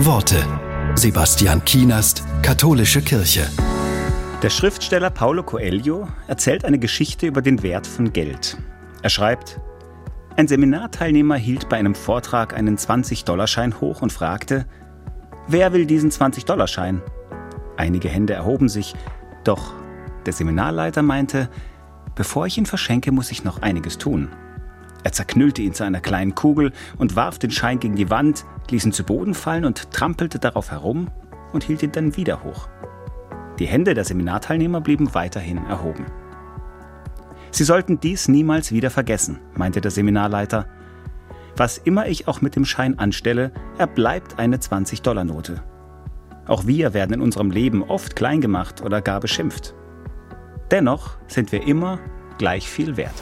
Worte. Sebastian Kienast, Katholische Kirche. Der Schriftsteller Paulo Coelho erzählt eine Geschichte über den Wert von Geld. Er schreibt, ein Seminarteilnehmer hielt bei einem Vortrag einen 20-Dollarschein hoch und fragte, wer will diesen 20-Dollarschein? Einige Hände erhoben sich, doch der Seminarleiter meinte, bevor ich ihn verschenke, muss ich noch einiges tun. Er zerknüllte ihn zu einer kleinen Kugel und warf den Schein gegen die Wand, ließ ihn zu Boden fallen und trampelte darauf herum und hielt ihn dann wieder hoch. Die Hände der Seminarteilnehmer blieben weiterhin erhoben. Sie sollten dies niemals wieder vergessen, meinte der Seminarleiter. Was immer ich auch mit dem Schein anstelle, er bleibt eine 20-Dollar-Note. Auch wir werden in unserem Leben oft klein gemacht oder gar beschimpft. Dennoch sind wir immer gleich viel wert.